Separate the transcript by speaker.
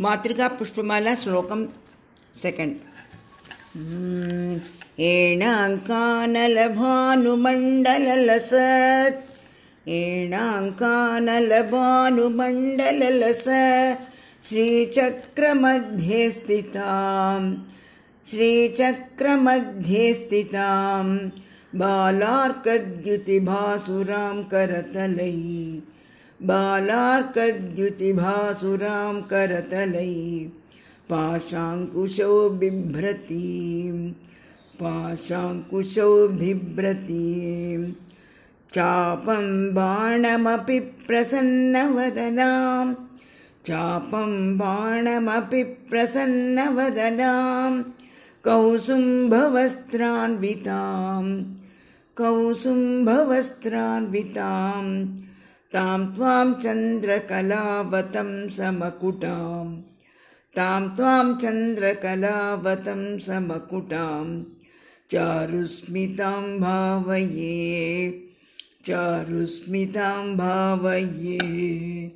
Speaker 1: मातृका पुष्पमाला श्लोकं सेकेण्ड् एणाङ्कानलभानुमण्डललसत् एणाङ्कानलभानुमण्डललस श्रीचक्रमध्ये स्थितां श्रीचक्रमध्ये स्थितां बालार्कद्युतिभासुरां करतलै बालार्कद्युतिभासुरां करतलै पाशाङ्कुशौ बिभ्रतीं पाशाङ्कुशौ बिभ्रतीं। चापं बाणमपि प्रसन्नवदनां चापं बाणमपि प्रसन्नवदनां कौसुम्भवस्त्रान्वितां कौसुम्भवस्त्रान्वितां तां त्वां चन्द्रकलावतं समकुटां तां त्वां चन्द्रकलावतं समकुटां चारुस्मितां भावये चारुस्मितां भावये